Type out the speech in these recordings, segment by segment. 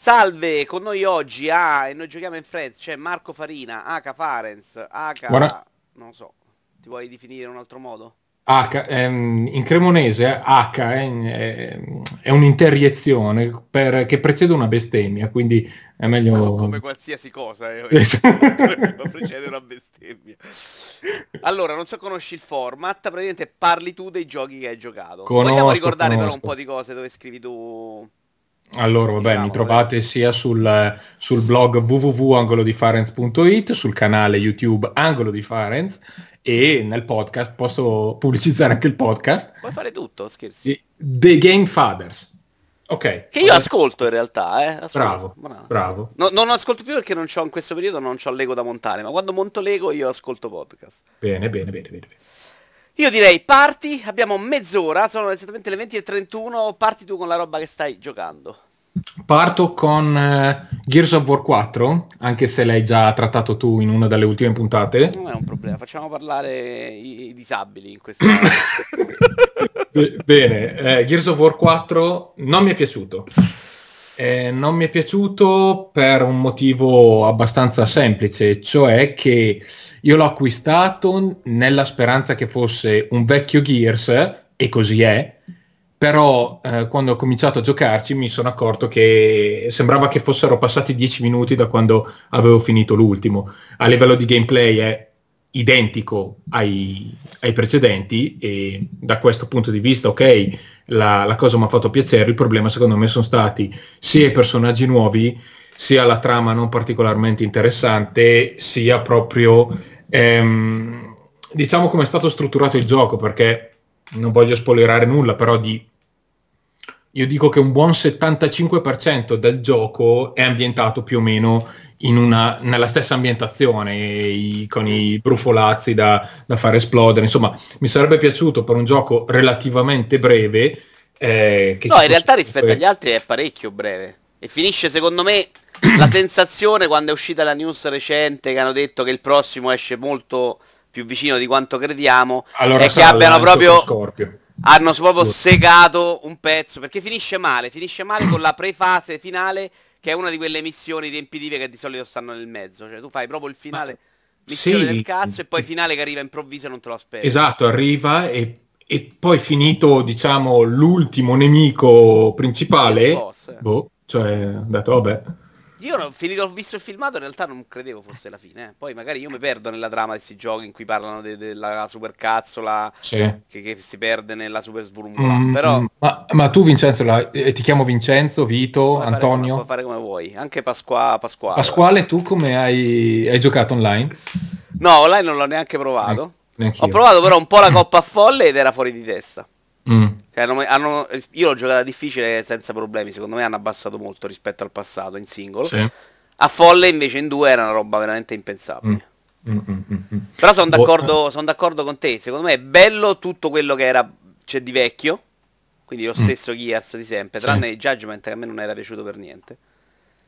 Salve, con noi oggi ah, e noi giochiamo in Friends, c'è Marco Farina, Aka Farenz, Aka... Buona- non so, ti vuoi definire in un altro modo? H, ehm, in cremonese H è, è- un'interiezione per- che precede una bestemmia, quindi è meglio... Come qualsiasi cosa, eh, precede una bestemmia. Allora, non so conosci il format, praticamente parli tu dei giochi che hai giocato. Vogliamo Conosco, ricordare però un conosco. po' di cose dove scrivi tu... Allora, vabbè, Diciamo, mi trovate sia sul, sul blog www.angolodifarenz.it, sul canale YouTube Angolo di Farenz e nel podcast, posso pubblicizzare anche il podcast, Puoi fare tutto, scherzi. The Game Fathers. Ok. Che io ascolto in realtà, eh. ascolto. Bravo, Bravo. bravo. No- non ascolto più perché non c'ho in questo periodo non c'ho Lego da montare, ma quando monto Lego io ascolto podcast. Bene, bene, bene, bene. bene. Io direi parti, abbiamo mezz'ora, sono esattamente le 20.31, parti tu con la roba che stai giocando. Parto con eh, Gears of War 4, anche se l'hai già trattato tu in una delle ultime puntate. Non è un problema, facciamo parlare i, i disabili in questa... Be- Bene, eh, Gears of War 4 non mi è piaciuto. Eh, non mi è piaciuto per un motivo abbastanza semplice, cioè che io l'ho acquistato nella speranza che fosse un vecchio Gears, e così è, però eh, quando ho cominciato a giocarci mi sono accorto che sembrava che fossero passati 10 minuti da quando avevo finito l'ultimo. A livello di gameplay è identico ai, ai precedenti e da questo punto di vista ok la, la cosa mi ha fatto piacere il problema secondo me sono stati sia i personaggi nuovi sia la trama non particolarmente interessante sia proprio ehm, diciamo come è stato strutturato il gioco perché non voglio spoilerare nulla però di io dico che un buon 75% del gioco è ambientato più o meno in una, nella stessa ambientazione, i- con i brufolazzi da, da far esplodere. Insomma, mi sarebbe piaciuto per un gioco relativamente breve. eh, che No, in realtà rispetto agli altri è parecchio breve. E finisce secondo me la sensazione quando è uscita la news recente che hanno detto che il prossimo esce molto più vicino di quanto crediamo Allora è che abbiano proprio hanno proprio segato un pezzo perché finisce male, finisce male con la prefase finale che è una di quelle missioni riempitive che di solito stanno nel mezzo, cioè tu fai proprio il finale missione sì. del cazzo e poi finale che arriva improvviso e non te lo aspetti. Esatto, arriva e, e poi finito, diciamo, l'ultimo nemico principale, boss, eh. boh, cioè, ho detto, vabbè, Io ho finito, ho visto il filmato, in realtà non credevo fosse la fine. eh. Poi magari io mi perdo nella trama di questi giochi in cui parlano de- della super cazzola sì. che, che si perde nella super sburumbola. Mm, Però ma, ma tu Vincenzo, la- eh, ti chiamo Vincenzo, Vito, puoi fare come- Antonio, puoi fare come vuoi. Anche Pasqua, Pasquale. Pasquale, tu come hai, hai giocato online? No, online non l'ho neanche provato. Neanch'io. Ho provato però un po' la coppa a folle ed era fuori di testa. Mm. Cioè, hanno- hanno- io l'ho giocata difficile senza problemi, secondo me hanno abbassato molto rispetto al passato in singolo. Sì. A folle invece in due era una roba veramente impensabile. Mm, mm, mm, mm. Però sono Boh, d'accordo, son d'accordo con te, secondo me è bello tutto quello che era c'è di vecchio, quindi lo stesso Gears di sempre, Mm. Sì. tranne il Judgment che a me non era piaciuto per niente.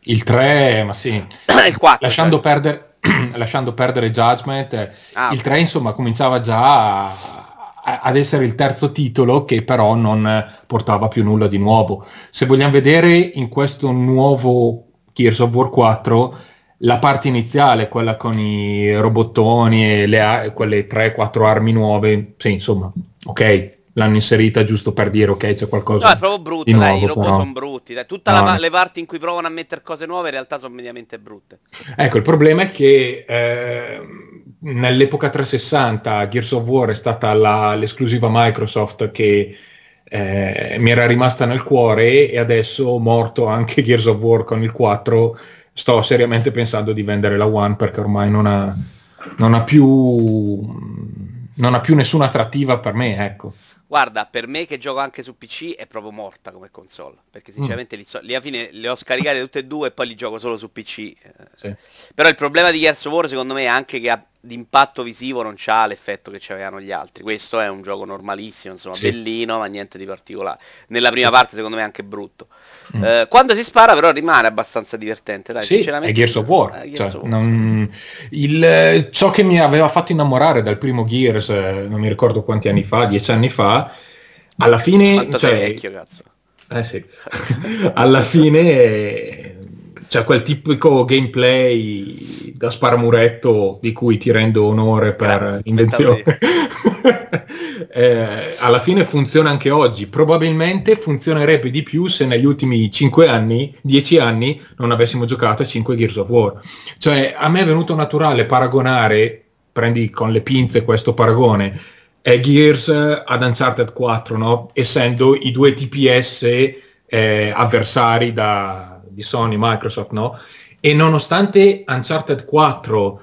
Il 3, ma sì, il 4. lasciando, cioè. perdere, lasciando perdere Judgment, eh, Ah, il ok. 3 insomma cominciava già a- ad essere il terzo titolo che però non eh, portava più nulla di nuovo. Se vogliamo vedere in questo nuovo Gears of War 4 la parte iniziale, quella con i robottoni e le quelle 3-4 armi nuove, sì insomma, ok, l'hanno inserita giusto per dire ok c'è qualcosa No, è proprio brutto, di dai, i nuovo, robot sono brutti, dai. Tutte No, no. le parti in cui provano a mettere cose nuove in realtà sono mediamente brutte. Ecco, il problema è che ehm, nell'epoca 360 Gears of War è stata la- l'esclusiva Microsoft che eh, mi era rimasta nel cuore e adesso morto anche Gears of War con il 4 sto seriamente pensando di vendere la One perché ormai non ha, non ha più non ha più nessuna attrattiva per me, ecco. Guarda, per me che gioco anche su PC è proprio morta come console, perché sinceramente li, so- li alla fine le ho scaricate tutte e due e poi li gioco solo su PC. eh. Sì. Però il problema di Gears of War secondo me è anche che ha- d'impatto visivo non c'ha l'effetto che avevano gli altri. Questo è un gioco normalissimo, insomma, Sì. bellino, ma niente di particolare. Nella prima parte secondo me è anche brutto. Mm. Eh, quando si spara però rimane abbastanza divertente, dai, Sì, sinceramente. è Gears of War. Eh, Gears cioè, of War. non- il, ciò che mi aveva fatto innamorare dal primo Gears, eh, non mi ricordo quanti anni fa, dieci anni fa, alla fine... Quanto cioè, sei vecchio, cazzo. eh sì. alla fine cioè quel tipico gameplay da sparamuretto di cui ti rendo onore per Grazie, l'invenzione. eh, alla fine funziona anche oggi. Probabilmente funzionerebbe di più se negli ultimi 5 anni, 10 anni, non avessimo giocato a 5 Gears of War. Cioè, a me è venuto naturale paragonare, prendi con le pinze questo paragone, eh, Gears ad Uncharted 4, no? essendo i due TPS eh, avversari da, di Sony, Microsoft, no? E nonostante Uncharted 4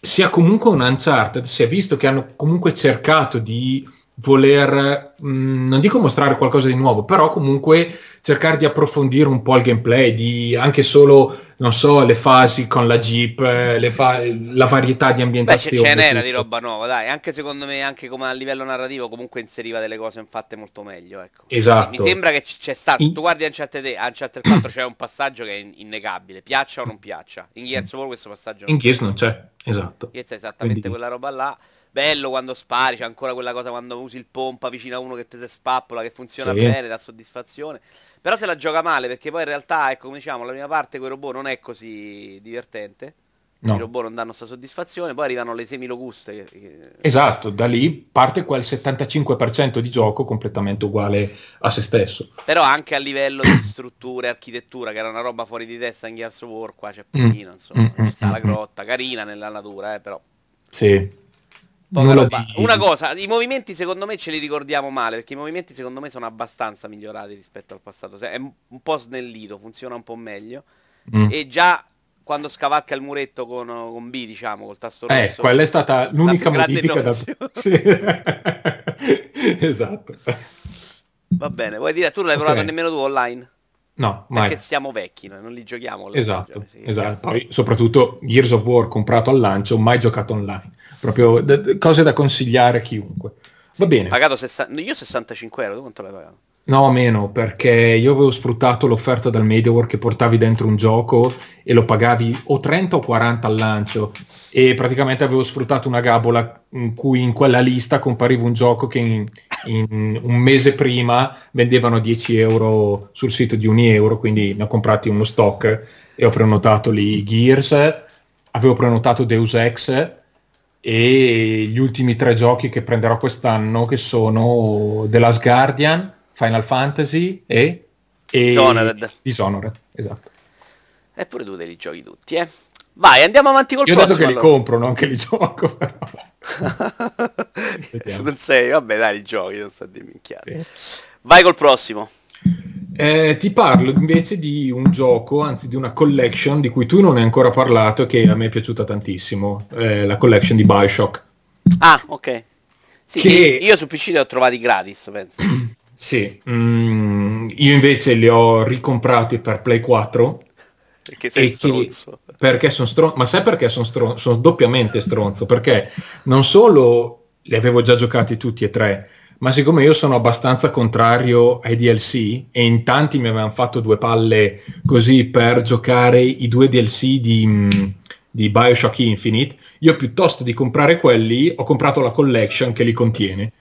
sia comunque un Uncharted, si è visto che hanno comunque cercato di voler, mh, non dico mostrare qualcosa di nuovo, però comunque cercare di approfondire un po' il gameplay, di anche solo, non so, le fasi con la Jeep, eh, le fa- la varietà di Beh, ambientazioni. ce, ce n'era di roba nuova, dai, anche secondo me, anche come a livello narrativo, comunque inseriva delle cose fatte molto meglio, ecco. Esatto. Mi sembra che c'è stato, In- tu guardi Uncharted, Uncharted 4 c'è un passaggio che è in- innegabile, piaccia o non piaccia. In Gears of War questo passaggio non In Gears non c'è, esatto. Gears è esattamente Quindi- quella roba là. Bello quando spari, c'è ancora quella cosa quando usi il pompa vicino a uno che ti si spappola, che funziona Sì. bene, dà soddisfazione. Però se la gioca male, perché poi in realtà, ecco, come diciamo, la prima parte con i robot non è così divertente. I No. robot non danno sta soddisfazione, poi arrivano le semilocuste. Che, Esatto, da lì parte quel 75% di gioco completamente uguale a se stesso. Però anche a livello di strutture, architettura, che era una roba fuori di testa in Gears of War, qua c'è pochino, insomma, Mm, mm, ci sta la mm, grotta, carina nella natura, eh, però. Sì. Una cosa, i movimenti secondo me ce li ricordiamo male, perché i movimenti secondo me sono abbastanza migliorati rispetto al passato. È un po' snellito, funziona un po' meglio. Mm. E già quando scavacca il muretto con, con B, diciamo, col tasto Eh, rosso. quella è stata l'unica modifica da... Sì. esatto. Va bene, vuoi dire, tu non l'hai Ok. provato nemmeno tu online? No, mai. Perché siamo vecchi, noi non li giochiamo. Esatto, Sì, esatto. Poi soprattutto Gears of War comprato al lancio, mai giocato online. Proprio d- cose da consigliare a chiunque. Va bene. Pagato 60... Io 65 euro, tu quanto l'hai pagato? No, meno, perché io avevo sfruttato l'offerta dal MediaWork che portavi dentro un gioco e lo pagavi o 30 o 40 al lancio e praticamente avevo sfruttato una gabola in cui in quella lista compariva un gioco che in, in un mese prima vendevano 10 euro sul sito di 1 euro, quindi ne ho comprati uno stock e ho prenotato lì Gears, avevo prenotato Deus Ex e gli ultimi tre giochi che prenderò quest'anno che sono The Last Guardian, Final Fantasy e, e Dishonored. Dishonored, esatto. Eppure tu te li giochi tutti, eh? Vai, andiamo avanti col Io ho detto prossimo. che li allora. compro, non che li gioco, però. Non sei, vabbè dai, giochi, non sta di minchiare. Sì. Vai col prossimo. Eh, ti parlo invece di un gioco, anzi di una collection di cui tu non hai ancora parlato e che a me è piaciuta tantissimo, eh, la collection di Bioshock. Ah, ok. Sì, Che- io- su PC li ho trovati gratis, penso. Sì, mm, io invece li ho ricomprati per Play 4 Perché sei E che- stronzo. Perché sono stronzo, ma sai perché sono stronzo? Sono doppiamente stronzo, perché non solo li avevo già giocati tutti e tre, ma siccome io sono abbastanza contrario ai DLC e in tanti mi avevano fatto due palle così per giocare i due DLC di, di Bioshock Infinite, io piuttosto di comprare quelli ho comprato la collection che li contiene.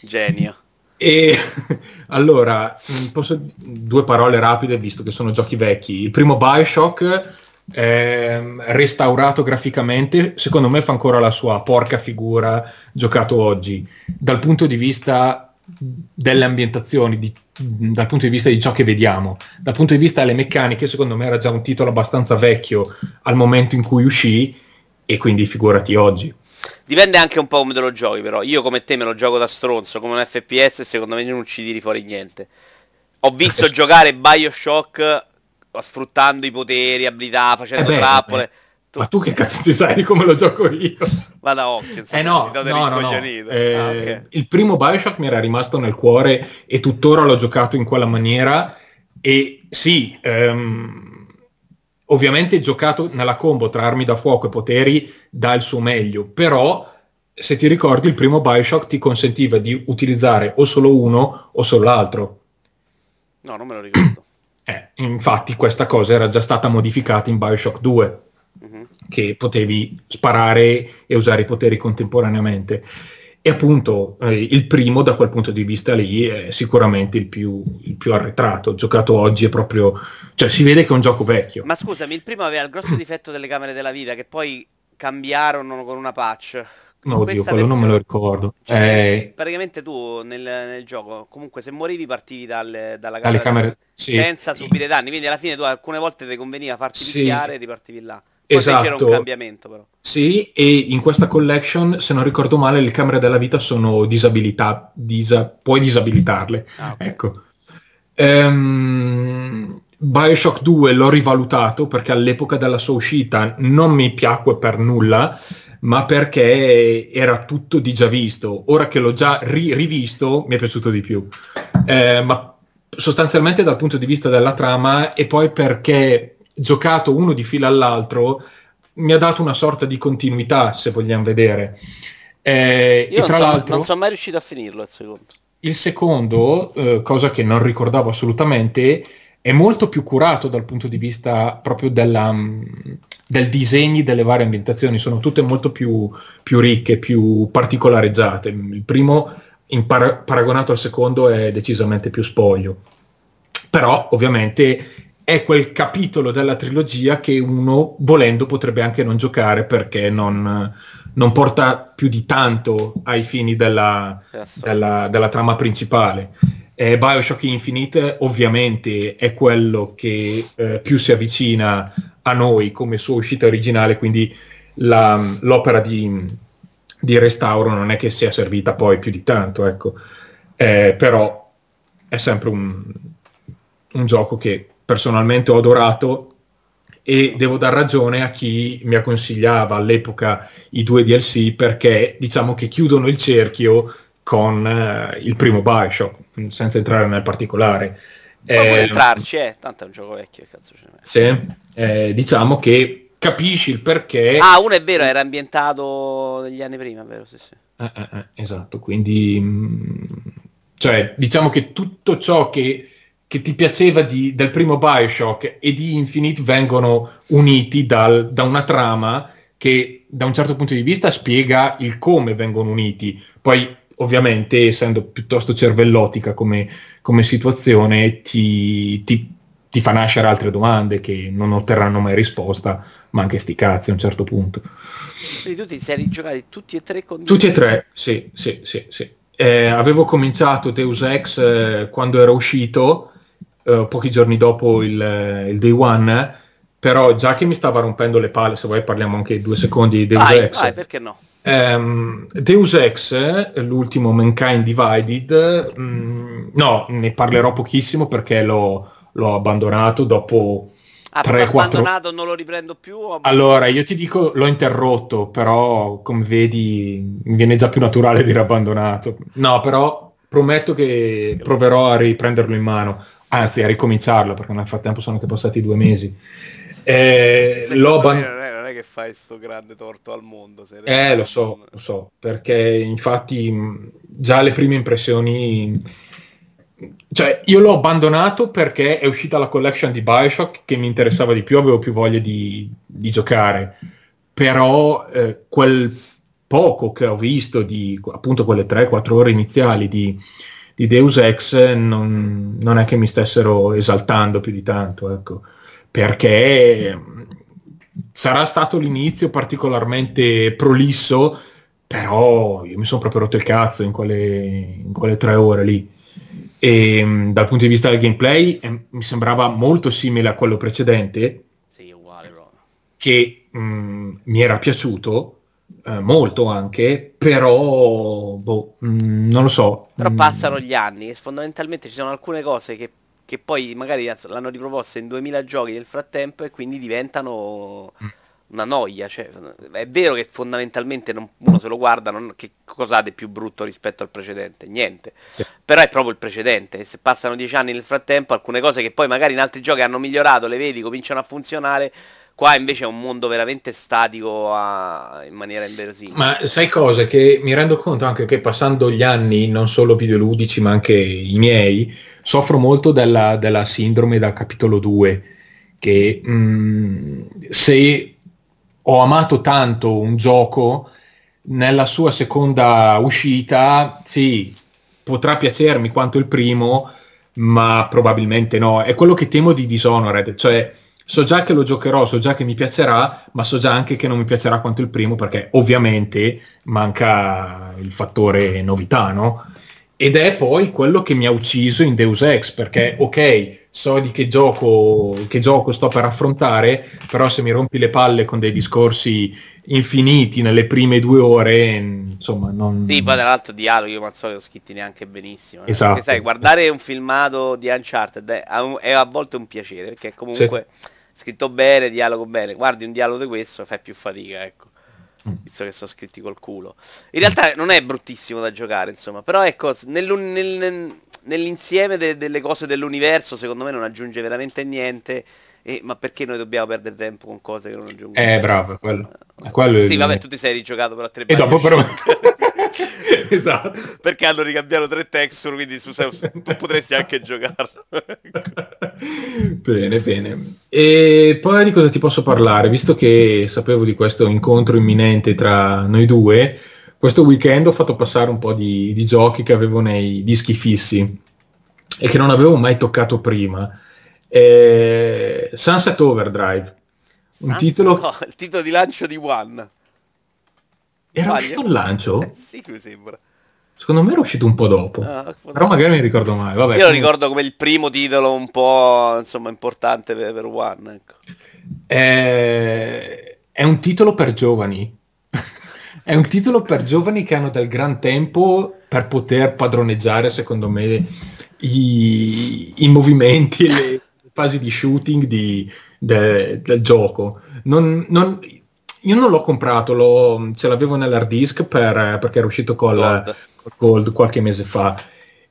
Genio. E allora, posso due parole rapide visto che sono giochi vecchi. Il primo Bioshock, restaurato graficamente, secondo me fa ancora la sua porca figura giocato oggi. Dal punto di vista delle ambientazioni, di- dal punto di vista di ciò che vediamo, dal punto di vista delle meccaniche, secondo me era già un titolo abbastanza vecchio al momento in cui uscì e quindi figurati oggi. Dipende anche un po' come te lo giochi, però. Io come te me lo gioco da stronzo, come un FPS, e secondo me non ci tiri fuori niente. Ho visto giocare Bioshock sfruttando i poteri, abilità, facendo Eh beh, trappole. eh. Ma tu che cazzo ti sai di come lo gioco io? Vada occhio, insomma, Eh no, no, no, no. Eh, Ah, ok. Il primo Bioshock mi era rimasto nel cuore e tuttora l'ho giocato in quella maniera e sì, ehm, ovviamente giocato nella combo tra armi da fuoco e poteri dà il suo meglio, però se ti ricordi il primo Bioshock ti consentiva di utilizzare o solo uno o solo l'altro. No, non me lo ricordo. Eh, infatti questa cosa era già stata modificata in Bioshock 2 Mhm. che potevi sparare e usare i poteri contemporaneamente. E appunto eh, il primo da quel punto di vista lì è sicuramente il più, il più arretrato. Giocato oggi è proprio... cioè si vede che è un gioco vecchio. Ma scusami, il primo aveva il grosso difetto delle camere della vita che poi cambiarono con una patch. No, oddio, quello non me lo ricordo. Cioè, Eh, praticamente tu nel, nel gioco, comunque se morivi partivi dalle- dalla dalle camera camere... Sì, senza subire danni, quindi alla fine tu alcune volte ti conveniva farti Sì. picchiare e ripartivi là. Poi esatto. un cambiamento però. Sì, e in questa collection, se non ricordo male, le camere della vita sono disabilità, disa- puoi disabilitarle. Ah, ok. Ecco. Ehm, Bioshock 2 l'ho rivalutato perché all'epoca della sua uscita non mi piacque per nulla, ma perché era tutto di già visto. Ora che l'ho già ri- rivisto, mi è piaciuto di più. Eh, ma sostanzialmente dal punto di vista della trama e poi perché giocato uno di fila all'altro mi ha dato una sorta di continuità, se vogliamo vedere. Eh, Io e non, so- l'altro... non sono mai riuscito a finirlo il secondo. Il secondo, eh, cosa che non ricordavo assolutamente, è molto più curato dal punto di vista proprio della, mm, del disegni delle varie ambientazioni, sono tutte molto più, più ricche, più particolareggiate. Il primo, in para- paragonato al secondo, è decisamente più spoglio. Però, ovviamente, è quel capitolo della trilogia che uno, volendo, potrebbe anche non giocare perché non, non porta più di tanto ai fini della, della, della trama principale. Eh, Bioshock Infinite ovviamente è quello che eh, più si avvicina a noi come sua uscita originale, quindi la- l'opera di, di restauro non è che sia servita poi più di tanto, ecco. Eh, però è sempre un, un gioco che personalmente ho adorato e devo dar ragione a chi mi consigliava all'epoca i due DLC perché diciamo che chiudono il cerchio con eh, il primo Bioshock, senza entrare nel particolare. Poi Eh, entrarci, eh. Tanto è un gioco vecchio, cazzo ce n'è. sì, eh, diciamo che capisci il perché. Ah, uno è vero, era ambientato degli anni prima, vero? Sì, sì. Eh, eh, eh, esatto, quindi mm, cioè, diciamo che tutto ciò che, che ti piaceva di- del primo Bioshock e di Infinite vengono uniti dal- da una trama che da un certo punto di vista spiega il come vengono uniti. Poi ovviamente essendo piuttosto cervellotica come, come situazione ti, ti- ti fa nascere altre domande che non otterranno mai risposta, ma anche sti cazzi a un certo punto. Quindi tu ti sei rigiocati tutti e tre con Tutti e tre, sì, sì, sì, sì. Eh, avevo cominciato Deus Ex eh, quando era uscito, eh, pochi giorni dopo il, il Day One, però già che mi stava rompendo le palle, se vuoi parliamo anche due secondi di Deus Vai, Ex. vai, perché no? Ehm, Deus Ex, eh, l'ultimo Mankind Divided, mm, no, ne parlerò pochissimo perché l'ho, l'ho abbandonato dopo Ah, 3, proprio 4... abbandonato, non lo riprendo più? Allora, io ti dico, l'ho interrotto, però come vedi mi viene già più naturale dire abbandonato. No, però prometto che proverò a riprenderlo in mano, anzi a ricominciarlo, perché nel frattempo sono che passati due mesi. Eh, l'ho me abban- non, è, non è che fai sto grande torto al mondo. se Eh, lo so, lo so, perché infatti già le prime impressioni... Cioè, io l'ho abbandonato perché è uscita la collection di Bioshock che mi interessava di più, avevo più voglia di, di giocare. Però eh, quel poco che ho visto di appunto quelle 3-4 ore iniziali di, di Deus Ex non, non è che mi stessero esaltando più di tanto, ecco. Perché sarà stato l'inizio particolarmente prolisso, però io mi sono proprio rotto il cazzo in quelle, in quelle tre ore lì. E mh, dal punto di vista del gameplay eh, mi sembrava molto simile a quello precedente, Sì, uguale che mh, mi era piaciuto eh, molto anche, però boh, mh, non lo so. Però mh, passano gli anni e fondamentalmente ci sono alcune cose che, che poi magari l'hanno riproposte in 2000 giochi nel frattempo e quindi diventano Mm. una noia. Cioè, è vero che fondamentalmente non- uno se lo guarda, non, che cosa ha di più brutto rispetto al precedente? Niente. Però è proprio il precedente. Se passano dieci anni nel frattempo, alcune cose che poi magari in altri giochi hanno migliorato, le vedi, cominciano a funzionare. Qua invece è un mondo veramente statico a- in maniera inverosimile. Ma sai cosa? Che mi rendo conto anche che passando gli anni, non solo videoludici ma anche i miei, soffro molto della, della sindrome da capitolo 2, che mh, se ho amato tanto un gioco, nella sua seconda uscita, sì, potrà piacermi quanto il primo, ma probabilmente no. È quello che temo di Dishonored, cioè so già che lo giocherò, so già che mi piacerà, ma so già anche che non mi piacerà quanto il primo perché ovviamente manca il fattore novità, no? Ed è poi quello che mi ha ucciso in Deus Ex, perché ok, so di che gioco, che gioco sto per affrontare, però se mi rompi le palle con dei discorsi infiniti nelle prime due ore, insomma, non... Sì, poi tra l'altro dialoghi come al solito scritti neanche benissimo. Eh? Esatto. Perché sai, guardare un filmato di Uncharted è, è a volte un piacere, perché comunque sì. scritto bene, dialogo bene. Guardi un dialogo di questo, fai più fatica, ecco. Mm. Visto che sono scritti col culo. In realtà non è bruttissimo da giocare, insomma. Però ecco, nel, nel, nell'insieme de, delle cose dell'universo, secondo me non aggiunge veramente niente e, ma perché noi dobbiamo perdere tempo con cose che non aggiungono? Eh, bravo, quello. quello sì, vabbè, tu ti sei rigiocato per a tre E dopo però... esatto. Perché hanno ricambiato tre texture, quindi su, tu potresti anche giocare. bene, bene. E poi di cosa ti posso parlare? Visto che sapevo di questo incontro imminente tra noi due, questo weekend ho fatto passare un po' di, di giochi che avevo nei dischi fissi e che non avevo mai toccato prima eh, Sunset Overdrive, un Sunset, titolo... No, il titolo di lancio di One. Era Sbaglio? uscito il lancio? Eh, sì, mi sembra. Secondo me era uscito un po' dopo. Ah, però magari mi ricordo mai. Vabbè, Io lo ricordo come il primo titolo un po' insomma importante per, per One. Ecco. Eh, è un titolo per giovani. è un titolo per giovani che hanno del gran tempo per poter padroneggiare, secondo me, i, i movimenti e le, fasi di shooting di, de, del gioco. Non, non, io non l'ho comprato, l'ho, ce l'avevo nell'hard disk per, perché era uscito col Gold. Gold qualche mese fa.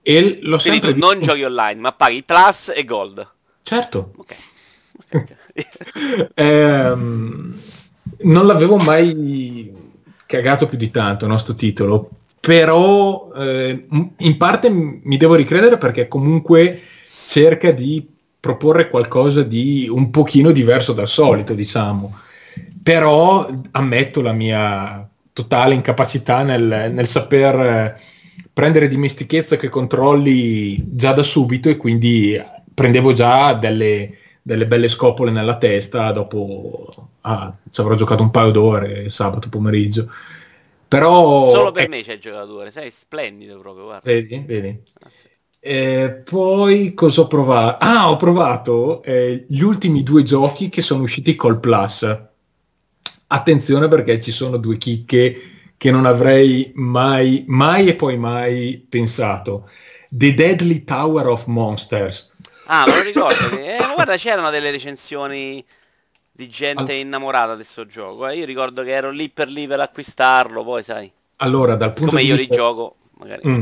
E l'ho Quindi sempre tu non giochi online, ma paghi Plus e Gold. Certo. Ok. ehm, non l'avevo mai cagato più di tanto, il nostro titolo, però eh, in parte mi devo ricredere perché comunque cerca di proporre qualcosa di un pochino diverso dal solito, diciamo. Però ammetto la mia totale incapacità nel, nel saper eh, prendere dimestichezza che controlli già da subito e quindi prendevo già delle, delle belle scopole nella testa dopo ah, ci avrò giocato un paio d'ore sabato pomeriggio però solo per eh, me c'è giocato ore sei splendido proprio guarda. vedi vedi ah, sì. Eh, poi cosa ho provato? Ah, ho provato eh, gli ultimi due giochi che sono usciti col Plus. Attenzione perché ci sono due chicche che non avrei mai, mai e poi mai pensato. The Deadly Tower of Monsters. Ah, me lo ricordo. Che, eh, guarda, c'erano delle recensioni di gente All... innamorata di questo gioco. Eh. Io ricordo che ero lì per lì per acquistarlo, poi sai. Allora, dal punto Come di io vista... li gioco, magari. Mm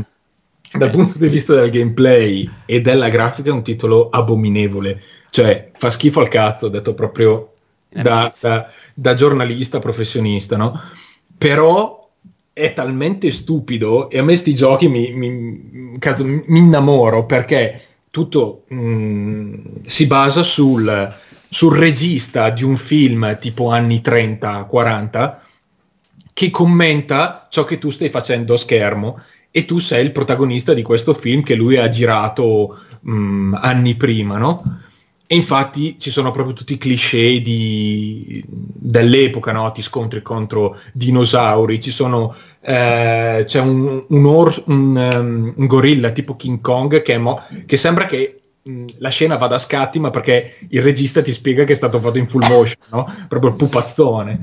dal punto di vista del gameplay e della grafica è un titolo abominevole. Cioè, fa schifo al cazzo, detto proprio da, da, da giornalista professionista, no? Però è talmente stupido e a me sti giochi mi, mi, cazzo, mi innamoro perché tutto mh, mm, si basa sul, sul regista di un film tipo anni 30-40 che commenta ciò che tu stai facendo a schermo e tu sei il protagonista di questo film che lui ha girato mh, mm, anni prima, no? E infatti ci sono proprio tutti i cliché di, dell'epoca, no? Ti scontri contro dinosauri, ci sono, eh, c'è un, un, or, un, um, un, gorilla tipo King Kong che, mo- che sembra che mh, la scena vada a scatti, ma perché il regista ti spiega che è stato fatto in full motion, no? Proprio il pupazzone.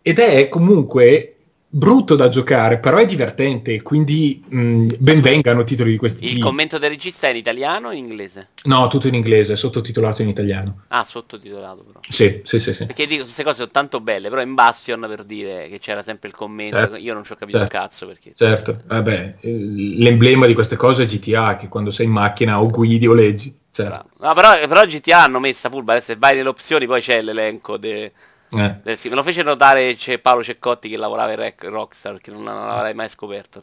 Ed è comunque brutto da giocare, però è divertente, quindi mh, ben vengano titoli di questi Il tipi. commento del regista è in italiano o in inglese? No, tutto in inglese, sottotitolato in italiano. Ah, sottotitolato però. Sì, sì, sì, sì. Perché dico, queste cose sono tanto belle, però in Bastion per dire che c'era sempre il commento, certo, io non ci ho capito certo, un cazzo perché... Certo, vabbè, l'emblema di queste cose è GTA, che quando sei in macchina o guidi o leggi. Certo. No, però, però GTA hanno messa furba, se vai nelle opzioni poi c'è l'elenco de eh. Eh, sì, me lo fece notare c'è Paolo Ceccotti che lavorava in Rec- Rockstar, che non, non l'avrei mai scoperto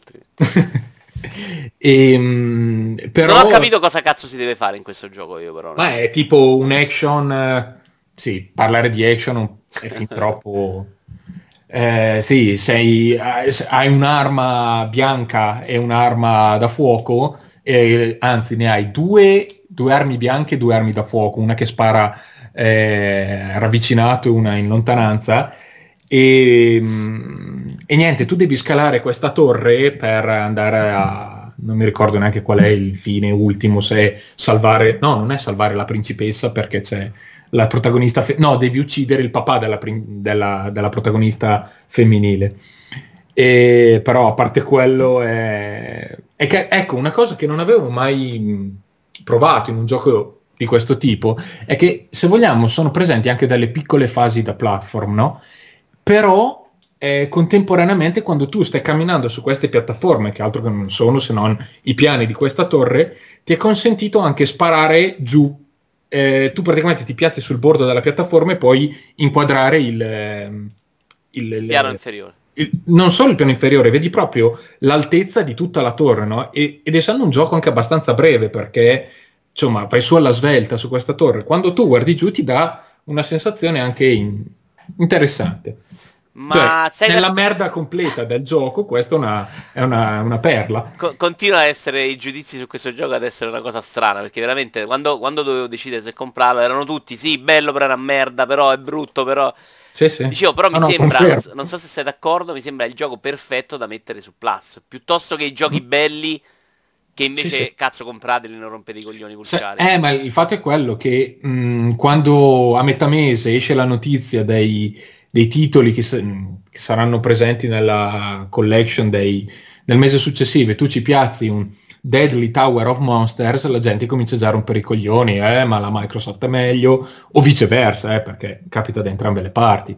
e, um, però... Non ho capito cosa cazzo si deve fare in questo gioco io però. Ma è tipo un action... Uh, sì, parlare di action è fin troppo... eh, sì, sei, hai un'arma bianca e un'arma da fuoco, e, anzi ne hai due, due armi bianche e due armi da fuoco, una che spara eh, ravvicinato e una in lontananza. E, mm, e niente, tu devi scalare questa torre per andare a non mi ricordo neanche qual è il fine ultimo, se salvare, no, non è salvare la principessa perché c'è la protagonista, fe- no, devi uccidere il papà della, della, della protagonista femminile. E, però a parte quello è, è che, ecco, una cosa che non avevo mai provato in un gioco di questo tipo è che se vogliamo sono presenti anche delle piccole fasi da platform, no? Però eh, contemporaneamente quando tu stai camminando su queste piattaforme, che altro che non sono se non i piani di questa torre, ti è consentito anche sparare giù. Eh, tu praticamente ti piazzi sul bordo della piattaforma e puoi inquadrare il, ehm, il, il piano inferiore. Il, non solo il piano inferiore, vedi proprio l'altezza di tutta la torre, no? E, ed essendo un gioco anche abbastanza breve perché insomma vai su alla svelta su questa torre, quando tu guardi giù ti dà una sensazione anche in, interessante. Ma cioè, nella da... merda completa del gioco, questa è una, è una, una perla. Co- continua a essere i giudizi su questo gioco ad essere una cosa strana, perché veramente quando, quando dovevo decidere se comprarlo erano tutti, sì, bello però è una merda, però è brutto, però... Sì, sì. Dicevo, però no, mi no, sembra, confermo. non so se sei d'accordo, mi sembra il gioco perfetto da mettere su Plus, piuttosto che i giochi belli che invece sì, sì. cazzo comprateli non rompete i coglioni cruciali. Eh, ma il fatto è quello che mh, mm, quando a metà mese esce la notizia dei dei titoli che, che, saranno presenti nella collection dei, del mese successivo e tu ci piazzi un Deadly Tower of Monsters, la gente comincia già a rompere i coglioni, eh, ma la Microsoft è meglio, o viceversa, eh, perché capita da entrambe le parti.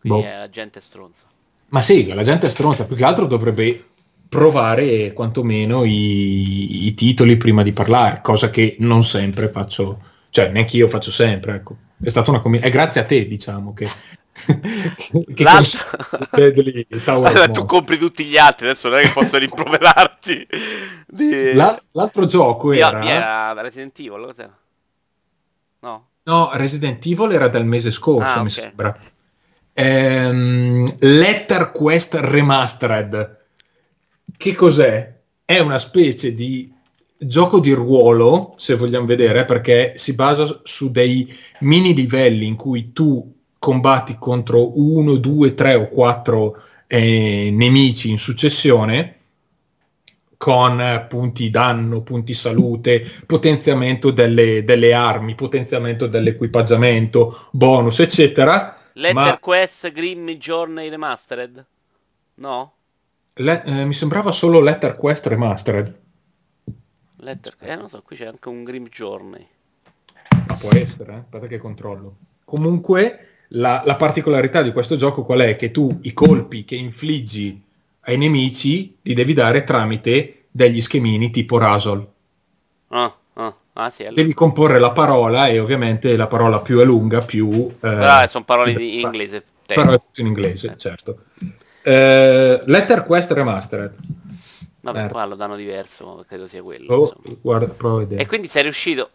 Quindi boh. la gente è stronza. Ma sì, la gente è stronza, più che altro dovrebbe provare quantomeno i, i titoli prima di parlare, cosa che non sempre faccio, cioè neanche io faccio sempre, ecco. È stata una combinazione, è grazie a te, diciamo, che allora, tu compri tutti gli altri, adesso non è che posso rimproverarti. Di... La, l'altro gioco era... era Resident Evil, cos'era? No? No, Resident Evil era del mese scorso, ah, mi okay. sembra. Ehm, Letter Quest Remastered. Che cos'è? È una specie di gioco di ruolo, se vogliamo vedere, perché si basa su dei mini livelli in cui tu combatti contro uno, due, tre o quattro eh, nemici in successione con punti danno, punti salute, potenziamento delle, delle armi, potenziamento dell'equipaggiamento, bonus, eccetera. Letter ma... Quest Grim Journey Remastered? No? Le- eh, mi sembrava solo Letter Quest Remastered. Letter... Eh, non so, qui c'è anche un Grim Journey. Ma può essere, eh? aspetta che controllo. Comunque, la, la, particolarità di questo gioco qual è? Che tu i colpi che infliggi ai nemici li devi dare tramite degli schemini tipo Rasol. Ah, ah, ah sì, allora. Devi comporre la parola e ovviamente la parola più è lunga più... Eh, Però sono parole in inglese. Tutto in inglese, certo. Eh, Letter Quest Remastered. Vabbè, Merda. qua lo danno diverso, credo sia quello. Oh, guarda, e quindi sei riuscito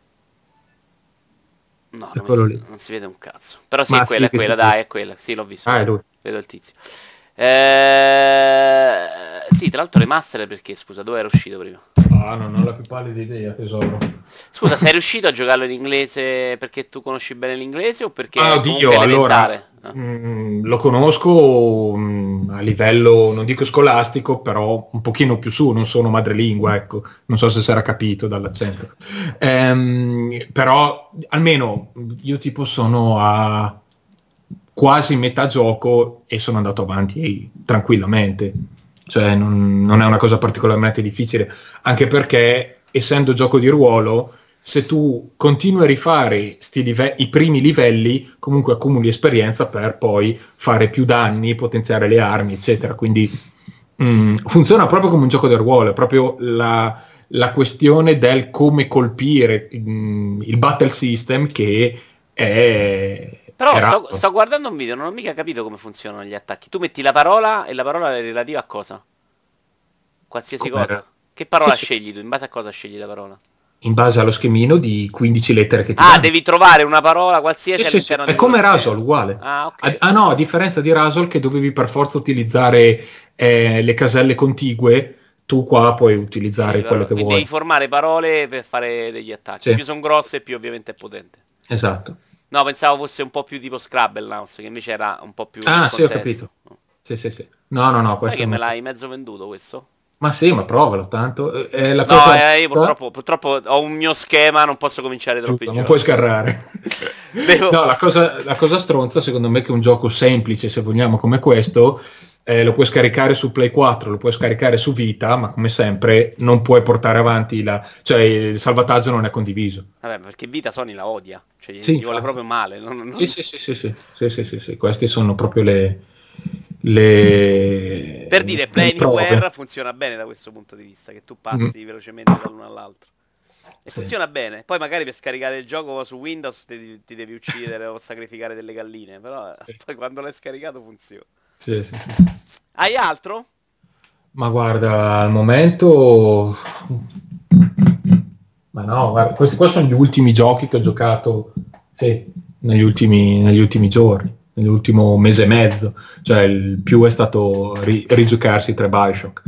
No, non, mi, non, si vede un cazzo. Però sì, Ma è quella, sì, è quella, dai, è quella. Sì, l'ho visto. Ah, vedo il tizio. Eh, sì, tra l'altro remaster perché, scusa, dove era uscito prima? Ah, non ho la più pallida idea, tesoro. Scusa, sei riuscito a giocarlo in inglese perché tu conosci bene l'inglese o perché ah, oddio, allora, mh, mm, lo conosco mh, mm, a livello, non dico scolastico, però un pochino più su, non sono madrelingua, ecco, non so se era capito dall'accento. Ehm, però almeno io tipo sono a quasi metà gioco e sono andato avanti tranquillamente. Cioè non, non è una cosa particolarmente difficile, anche perché essendo gioco di ruolo, se tu continui a rifare live- i primi livelli, comunque accumuli esperienza per poi fare più danni, potenziare le armi, eccetera. Quindi mh, mm, funziona proprio come un gioco di ruolo, è proprio la, la questione del come colpire mh, mm, il battle system che è... Però sto, sto, guardando un video, non ho mica capito come funzionano gli attacchi. Tu metti la parola e la parola è relativa a cosa? Qualsiasi Com'era? cosa. Che parola scegli tu? In base a cosa scegli la parola? in base allo schemino di 15 lettere che ti Ah, danno. devi trovare una parola qualsiasi Sì, sì, sì, all'interno È come. Rasol, uguale. Ah, ok. Ah, no, a differenza di Rasol che dovevi per forza utilizzare eh, le caselle contigue, tu qua puoi utilizzare Sì, quello che vuoi. devi formare parole per fare degli attacchi. Sì. Più sono grosse, più ovviamente è potente. Esatto. No, pensavo fosse un po' più tipo Scrabble Nounce, che invece era un po' più... Ah, sì, ho contesto. Sì, sì, sì. No, no, no, Sai che me l'hai mezzo venduto questo? Ma sì, ma provalo, tanto. eh, È la No, cosa... eh, io purtroppo, purtroppo ho un mio schema, non posso cominciare troppi Giusto, non puoi scarrare. Devo- No, la cosa, la cosa stronza secondo me che un gioco semplice, se vogliamo, come questo, eh, lo puoi scaricare su Play 4, lo puoi scaricare su Vita, ma come sempre non puoi portare avanti la... cioè il salvataggio non è condiviso. Vabbè, perché Vita Sony la odia, cioè gli, Sì, gli vuole proprio male. non- non- Sì, sì, sì, sì, sì, sì, sì, sì, sì. queste sono proprio le... le Per dire, Play. Anywhere funziona bene da questo punto di vista, che tu passi velocemente dall'uno all'altro. E Mm. Sì. funziona bene. Poi magari per scaricare il gioco su Windows ti, ti devi uccidere o sacrificare delle galline, però poi quando l'hai scaricato funziona. Sì, sì, sì. Hai altro? Ma guarda, al momento... Ma no, guarda, questi qua sono gli ultimi giochi che ho giocato sì, negli, ultimi, negli ultimi giorni, nell'ultimo mese e mezzo. Cioè il più è stato ri- rigiocarsi tre Bioshock.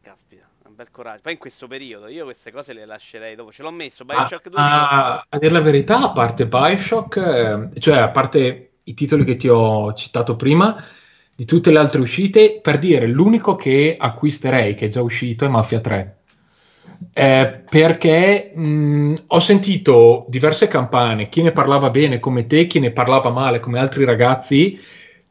Caspita, un bel coraggio. Poi in questo periodo io queste cose le lascerei dopo. Ce l'ho messo, A, Bioshock 2. a, a dire la verità, a parte Bioshock, eh, cioè a parte i titoli che ti ho citato prima, di tutte le altre uscite, per dire l'unico che acquisterei, che è già uscito, è Mafia 3. Eh, perché mh, ho sentito diverse campane, chi ne parlava bene come te, chi ne parlava male come altri ragazzi,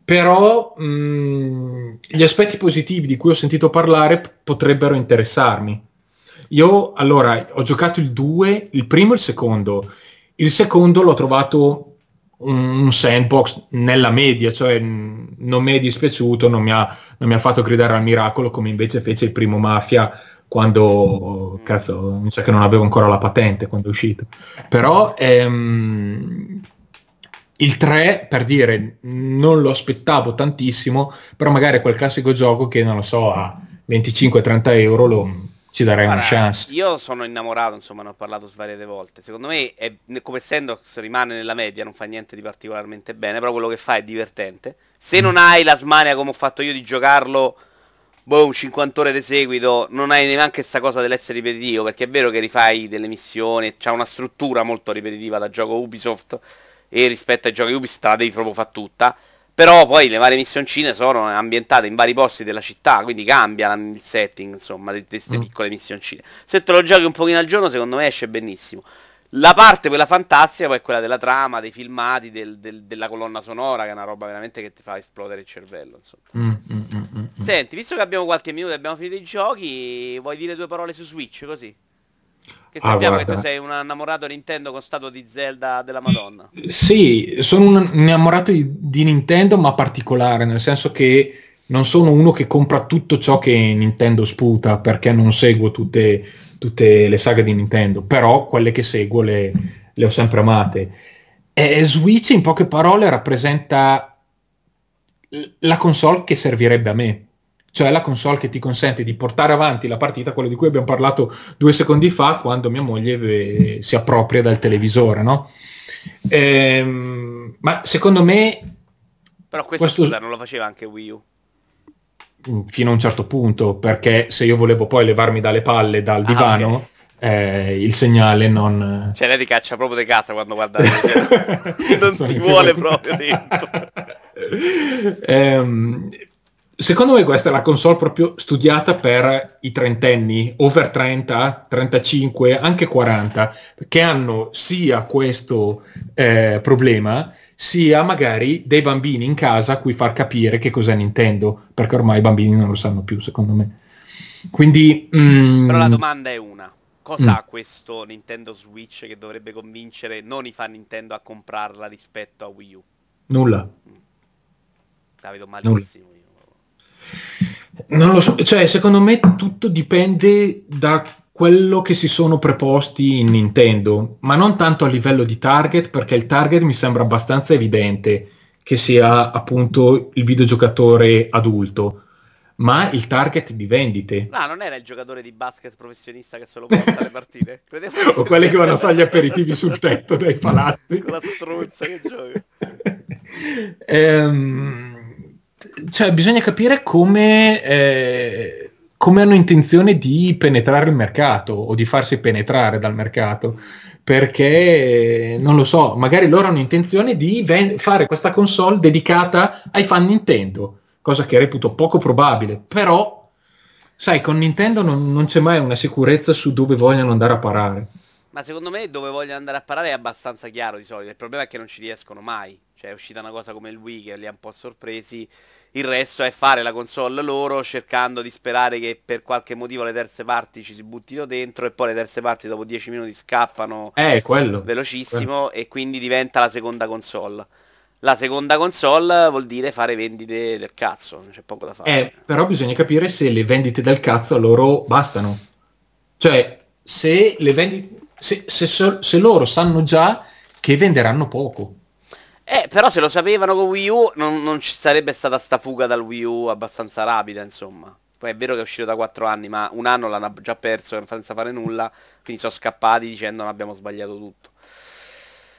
però mh, gli aspetti positivi di cui ho sentito parlare p- potrebbero interessarmi. Io allora ho giocato il 2, il primo e il secondo. Il secondo l'ho trovato un sandbox nella media, cioè non mi è dispiaciuto, non mi ha, non mi ha fatto gridare al miracolo come invece fece il primo Mafia quando cazzo mi sa che non avevo ancora la patente quando è uscito. Però ehm, il 3 per dire non lo aspettavo tantissimo però magari quel classico gioco che non lo so a 25-30 euro lo, ci darei una Guarda, chance Io sono innamorato, insomma, ne ho parlato svariate volte. Secondo me, è, come essendo se rimane nella media, non fa niente di particolarmente bene, però quello che fa è divertente. Se non hai la smania come ho fatto io di giocarlo, boh, un 50 ore di seguito, non hai neanche questa cosa dell'essere ripetitivo, perché è vero che rifai delle missioni, c'ha una struttura molto ripetitiva da gioco Ubisoft, e rispetto ai giochi Ubisoft la devi proprio fare tutta. Però poi le varie missioncine sono ambientate in vari posti della città, quindi cambia il setting, insomma, di queste Mm. piccole missioncine. Se te lo giochi un pochino al giorno, secondo me esce benissimo. La parte, quella fantastica, poi è quella della trama, dei filmati, del- del- della colonna sonora, che è una roba veramente che ti fa esplodere il cervello, insomma. Mm, mm, mm, mm, mm. Senti, visto che abbiamo qualche minuto e abbiamo finito i giochi, vuoi dire due parole su Switch, così? Che Ah, sappiamo che tu sei un innamorato Nintendo con stato di Zelda della Madonna. Sì, sono un innamorato di, di Nintendo, ma particolare, nel senso che non sono uno che compra tutto ciò che Nintendo sputa, perché non seguo tutte, tutte le saghe di Nintendo, però quelle che seguo le, le ho sempre amate. E Switch, in poche parole, rappresenta la console che servirebbe a me. Cioè la console che ti consente di portare avanti la partita, quello di cui abbiamo parlato due secondi fa, quando mia moglie eh, si appropria dal televisore, no? Ehm, ma secondo me Però questo, Questo- scusa, non lo faceva anche Wii U. mh, fino a un certo punto, perché se io volevo poi levarmi dalle palle dal Ah, divano, eh, il segnale non... Cioè lei ti caccia proprio di casa quando guarda non ti vuole proprio dentro. Ehm, secondo me questa è la console proprio studiata per i trentenni, over 30, 35, anche 40, che hanno sia questo eh, problema, sia magari dei bambini in casa a cui far capire che cos'è Nintendo, perché ormai i bambini non lo sanno più, secondo me. Quindi... mm, Però la domanda è una. Cosa Mm. ha questo Nintendo Switch che dovrebbe convincere non i fan Nintendo a comprarla rispetto a Wii U? nulla. La vedo malissimo. io. Non lo so, cioè secondo me tutto dipende da quello che si sono preposti in Nintendo, ma non tanto a livello di target, perché il target mi sembra abbastanza evidente che sia appunto il videogiocatore adulto, ma il target di vendite. No, non era il giocatore di basket professionista che se lo porta alle partite? o quelli che vanno a fare gli aperitivi sul tetto dai palazzi. Con la struzza che gioca. ehm, cioè, bisogna capire come... Eh, come hanno intenzione di penetrare il mercato o di farsi penetrare dal mercato perché non lo so, magari loro hanno intenzione di ven- fare questa console dedicata ai fan Nintendo, cosa che reputo poco probabile, però sai, con Nintendo non, non c'è mai una sicurezza su dove vogliono andare a parare. Ma secondo me dove vogliono andare a parare è abbastanza chiaro di solito, il problema è che non ci riescono mai. Cioè è uscita una cosa come il Wii che li ha un po' sorpresi. Il resto è fare la console loro cercando di sperare che per qualche motivo le terze parti ci si buttino dentro e poi le terze parti dopo 10 minuti scappano eh, quello, velocissimo quello. e quindi diventa la seconda console. La seconda console vuol dire fare vendite del cazzo, c'è poco da fare. Eh, però bisogna capire se le vendite del cazzo a loro bastano. Cioè, se le vendite se, se, se loro sanno già che venderanno poco. Eh, però se lo sapevano con Wii U non, non ci sarebbe stata sta fuga dal Wii U abbastanza rapida, insomma. Poi è vero che è uscito da 4 anni, ma un anno l'hanno già perso senza fare nulla, quindi sono scappati dicendo non abbiamo sbagliato tutto.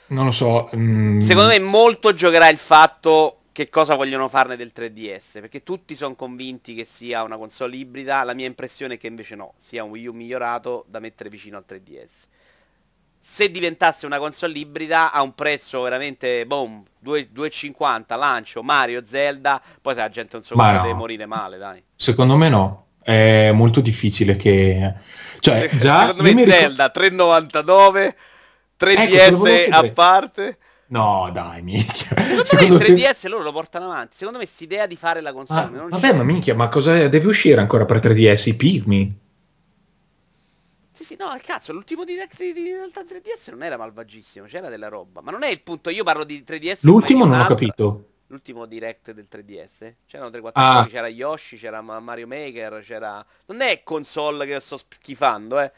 Non lo so. Mm... Secondo me molto giocherà il fatto che cosa vogliono farne del 3DS, perché tutti sono convinti che sia una console ibrida, la mia impressione è che invece no, sia un Wii U migliorato da mettere vicino al 3DS se diventasse una console ibrida a un prezzo veramente boom 2,50 lancio Mario Zelda poi se la gente non so come no. deve morire male dai secondo me no è molto difficile che cioè già secondo me Zelda ricordo... 3,99 3DS ecco, a parte No, dai, minchia. Secondo, secondo me il 3DS te... loro lo portano avanti. Secondo me quest'idea di fare la console. Ah, vabbè, ma minchia, ma cosa deve uscire ancora per 3DS? I Pigmi? Sì, sì, no, cazzo, l'ultimo direct di, di realtà 3DS non era malvagissimo, c'era della roba. Ma non è il punto, io parlo di 3DS. L'ultimo non ho capito. L'ultimo direct del 3DS? C'erano 3-4 ah. c'era Yoshi, c'era Mario Maker, c'era... Non è console che sto schifando, eh.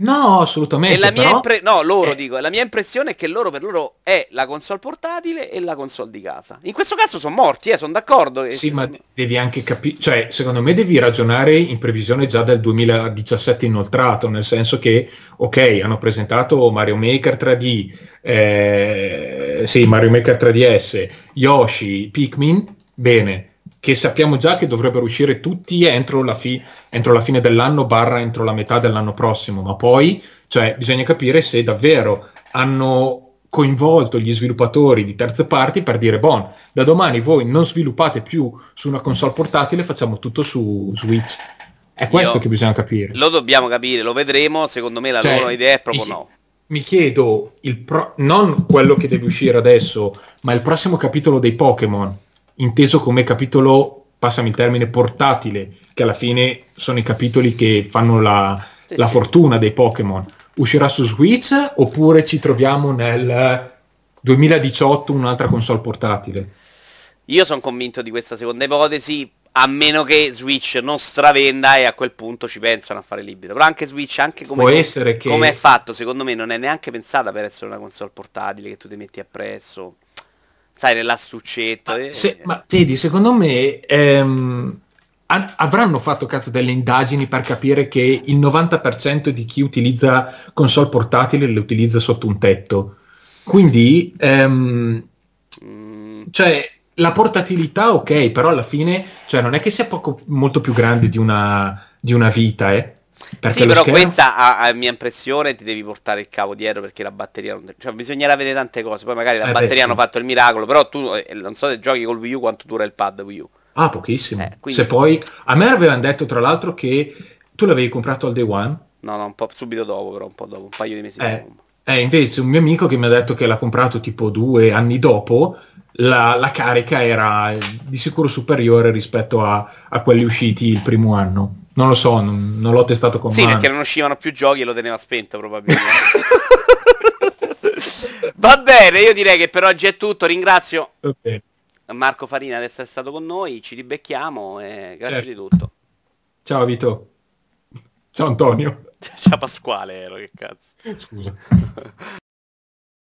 No, assolutamente. E la mia impre- no, loro eh. dico, la mia impressione è che loro per loro è la console portatile e la console di casa. In questo caso sono morti, eh, sono d'accordo. Sì, ma sono... devi anche capire, cioè, secondo me devi ragionare in previsione già del 2017 inoltrato, nel senso che, ok, hanno presentato Mario Maker 3D, eh, sì, Mario Maker 3DS, Yoshi, Pikmin, bene, che sappiamo già che dovrebbero uscire tutti entro la, fi- entro la fine dell'anno barra entro la metà dell'anno prossimo, ma poi cioè, bisogna capire se davvero hanno coinvolto gli sviluppatori di terze parti per dire, bon, da domani voi non sviluppate più su una console portatile, facciamo tutto su Switch. È questo Io che bisogna capire. Lo dobbiamo capire, lo vedremo, secondo me la cioè, loro idea è proprio mi, no. Mi chiedo, pro- non quello che deve uscire adesso, ma il prossimo capitolo dei Pokémon inteso come capitolo, passami il termine, portatile, che alla fine sono i capitoli che fanno la, sì, la sì. fortuna dei Pokémon. Uscirà su Switch oppure ci troviamo nel 2018 un'altra console portatile? Io sono convinto di questa seconda ipotesi, a meno che Switch non stravenda e a quel punto ci pensano a fare l'ibrido. Però anche Switch, anche come, Può essere che... come è fatto, secondo me non è neanche pensata per essere una console portatile che tu ti metti appresso sai, nell'astuccetto. Ah, se, ma vedi, secondo me ehm, a- avranno fatto cazzo delle indagini per capire che il 90% di chi utilizza console portatili le utilizza sotto un tetto. Quindi, ehm, mm. cioè, la portatilità ok, però alla fine, cioè, non è che sia poco, molto più grande di una, di una vita, eh. Perché sì, però schermo... questa a, a, mia impressione ti devi portare il cavo dietro perché la batteria non... Cioè bisognerà vedere tante cose, poi magari la eh batteria beh, hanno fatto il miracolo, però tu eh, non so se giochi col Wii U quanto dura il pad Wii U. Ah, pochissimo. Eh, quindi... Se poi... A me avevano detto tra l'altro che tu l'avevi comprato al day one? No, no, un po' subito dopo, però un po' dopo, un paio di mesi eh, dopo. Eh, invece un mio amico che mi ha detto che l'ha comprato tipo due anni dopo, la, la carica era di sicuro superiore rispetto a, a quelli usciti il primo anno. Non lo so, non, non l'ho testato con Sì, mano. perché non uscivano più giochi e lo teneva spento probabilmente. Va bene, io direi che per oggi è tutto. Ringrazio okay. Marco Farina di essere stato con noi. Ci ribecchiamo e grazie certo. di tutto. Ciao Vito. Ciao Antonio. Ciao Pasquale, ero che cazzo. Scusa.